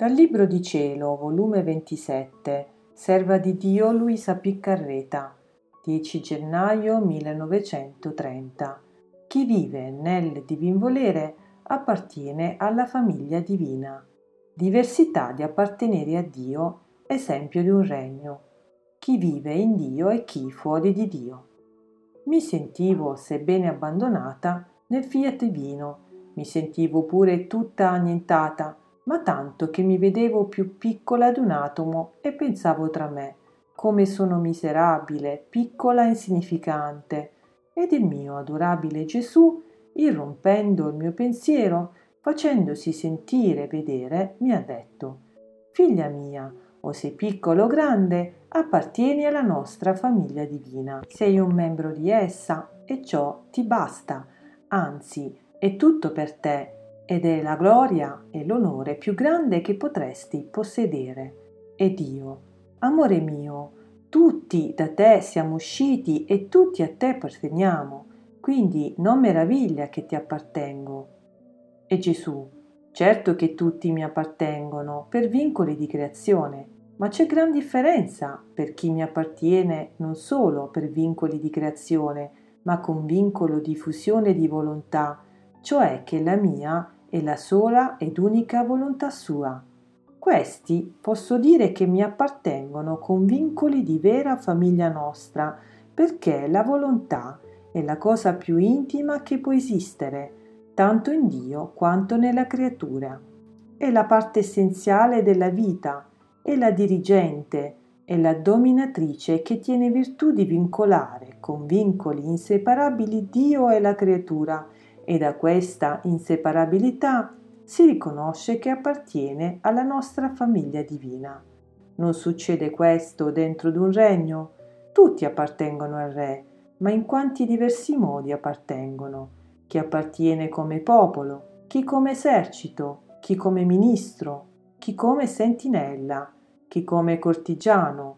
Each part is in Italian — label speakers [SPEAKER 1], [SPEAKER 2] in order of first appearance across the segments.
[SPEAKER 1] Dal Libro di Cielo, volume 27, Serva di Dio Luisa Piccarreta, 10 gennaio 1930. Chi vive nel divin volere appartiene alla famiglia divina. Diversità di appartenere a Dio, esempio di un regno. Chi vive in Dio e chi fuori di Dio. Mi sentivo, sebbene abbandonata, nel fiat divino, mi sentivo pure tutta annientata, ma tanto che mi vedevo più piccola d'un atomo e pensavo tra me come sono miserabile, piccola e insignificante. Ed il mio adorabile Gesù, irrompendo il mio pensiero, facendosi sentire e vedere, mi ha detto Figlia mia, o sei piccola o grande, appartieni alla nostra famiglia divina. Sei un membro di essa e ciò ti basta, anzi è tutto per te ed è la gloria e l'onore più grande che potresti possedere. Ed io, amore mio, tutti da te siamo usciti e tutti a te apparteniamo, quindi non meraviglia che ti appartengo. E Gesù, certo che tutti mi appartengono per vincoli di creazione, ma c'è gran differenza per chi mi appartiene non solo per vincoli di creazione, ma con vincolo di fusione di volontà, cioè che la mia e la sola ed unica volontà sua. Questi posso dire che mi appartengono con vincoli di vera famiglia nostra, perché la volontà è la cosa più intima che può esistere, tanto in Dio quanto nella creatura. È la parte essenziale della vita, è la dirigente, è la dominatrice che tiene virtù di vincolare con vincoli inseparabili Dio e la creatura e da questa inseparabilità si riconosce che appartiene alla nostra famiglia divina. Non succede questo dentro di un regno? Tutti appartengono al Re, ma in quanti diversi modi appartengono? Chi appartiene come popolo, chi come esercito, chi come ministro, chi come sentinella, chi come cortigiano,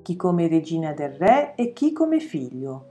[SPEAKER 1] chi come regina del re e chi come figlio.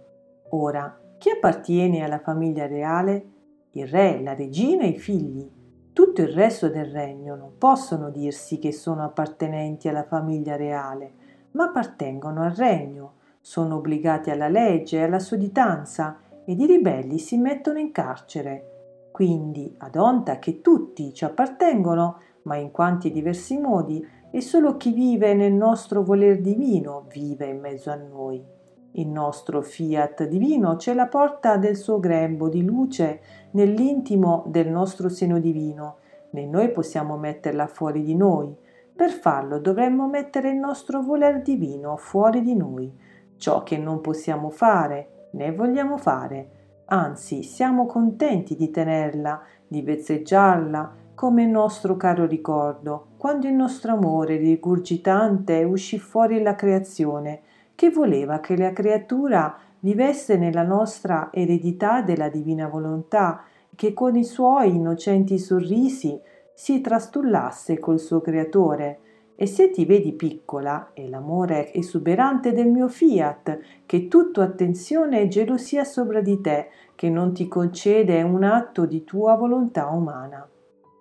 [SPEAKER 1] Ora, chi appartiene alla famiglia reale? Il re, la regina e i figli. Tutto il resto del regno non possono dirsi che sono appartenenti alla famiglia reale, ma appartengono al regno, sono obbligati alla legge e alla sudditanza ed i ribelli si mettono in carcere. Quindi, ad onta che tutti ci appartengono, ma in quanti diversi modi, e solo chi vive nel nostro voler divino vive in mezzo a noi. Il nostro fiat divino c'è la porta del suo grembo di luce nell'intimo del nostro seno divino, né noi possiamo metterla fuori di noi. Per farlo dovremmo mettere il nostro voler divino fuori di noi, ciò che non possiamo fare né vogliamo fare. Anzi, siamo contenti di tenerla, di vezzeggiarla come nostro caro ricordo, quando il nostro amore rigurgitante uscì fuori la creazione che voleva che la creatura vivesse nella nostra eredità della divina volontà, che con i suoi innocenti sorrisi si trastullasse col suo creatore. E se ti vedi piccola, è l'amore esuberante del mio fiat, che tutto attenzione e gelosia sopra di te, che non ti concede un atto di tua volontà umana.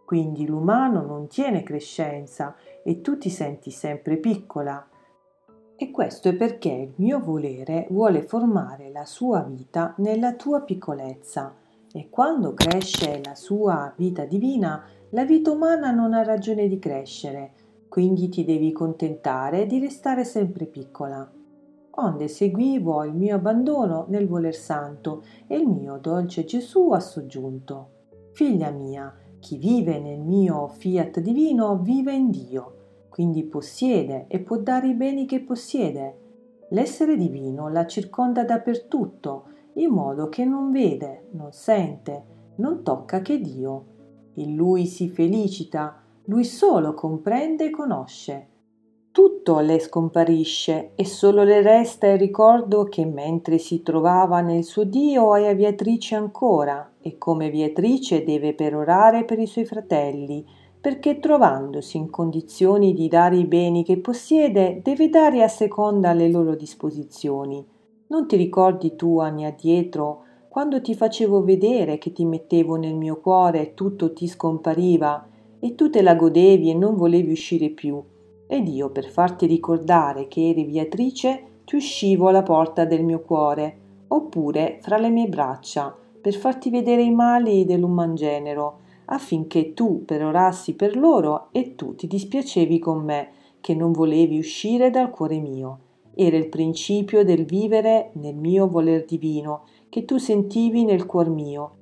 [SPEAKER 1] Quindi l'umano non tiene crescenza e tu ti senti sempre piccola, e questo è perché il mio volere vuole formare la sua vita nella tua piccolezza e quando cresce la sua vita divina, la vita umana non ha ragione di crescere, quindi ti devi contentare di restare sempre piccola. Onde seguivo il mio abbandono nel voler santo e il mio dolce Gesù ha soggiunto. Figlia mia, chi vive nel mio fiat divino vive in Dio quindi possiede e può dare i beni che possiede. L'essere divino la circonda dappertutto, in modo che non vede, non sente, non tocca che Dio. In lui si felicita, lui solo comprende e conosce. Tutto le scomparisce e solo le resta il ricordo che mentre si trovava nel suo Dio è aviatrice ancora e come viatrice deve perorare per i suoi fratelli, perché trovandosi in condizioni di dare i beni che possiede, deve dare a seconda le loro disposizioni. Non ti ricordi tu anni addietro, quando ti facevo vedere che ti mettevo nel mio cuore e tutto ti scompariva, e tu te la godevi e non volevi uscire più. Ed io, per farti ricordare che eri viatrice, ti uscivo alla porta del mio cuore, oppure fra le mie braccia, per farti vedere i mali dell'umangenero, affinché tu perorassi per loro e tu ti dispiacevi con me, che non volevi uscire dal cuore mio. Era il principio del vivere nel mio voler divino, che tu sentivi nel cuor mio,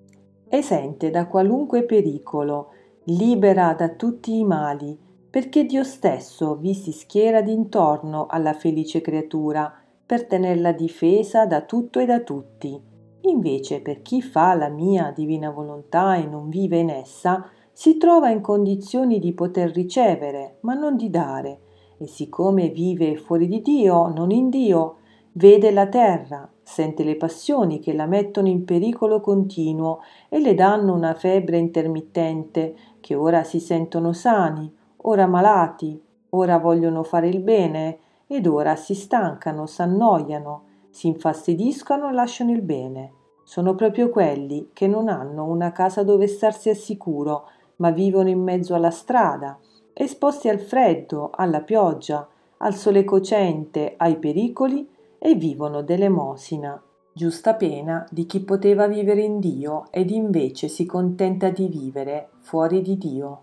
[SPEAKER 1] esente da qualunque pericolo, libera da tutti i mali, perché Dio stesso vi si schiera d'intorno alla felice creatura per tenerla difesa da tutto e da tutti. Invece per chi fa la mia divina volontà e non vive in essa, si trova in condizioni di poter ricevere, ma non di dare, e siccome vive fuori di Dio, non in Dio, vede la terra, sente le passioni che la mettono in pericolo continuo e le danno una febbre intermittente, che ora si sentono sani, ora malati, ora vogliono fare il bene ed ora si stancano, s'annoiano, si infastidiscono e lasciano il bene. Sono proprio quelli che non hanno una casa dove starsi al sicuro, ma vivono in mezzo alla strada, esposti al freddo, alla pioggia, al sole cocente, ai pericoli e vivono d'elemosina, giusta pena di chi poteva vivere in Dio ed invece si contenta di vivere fuori di Dio.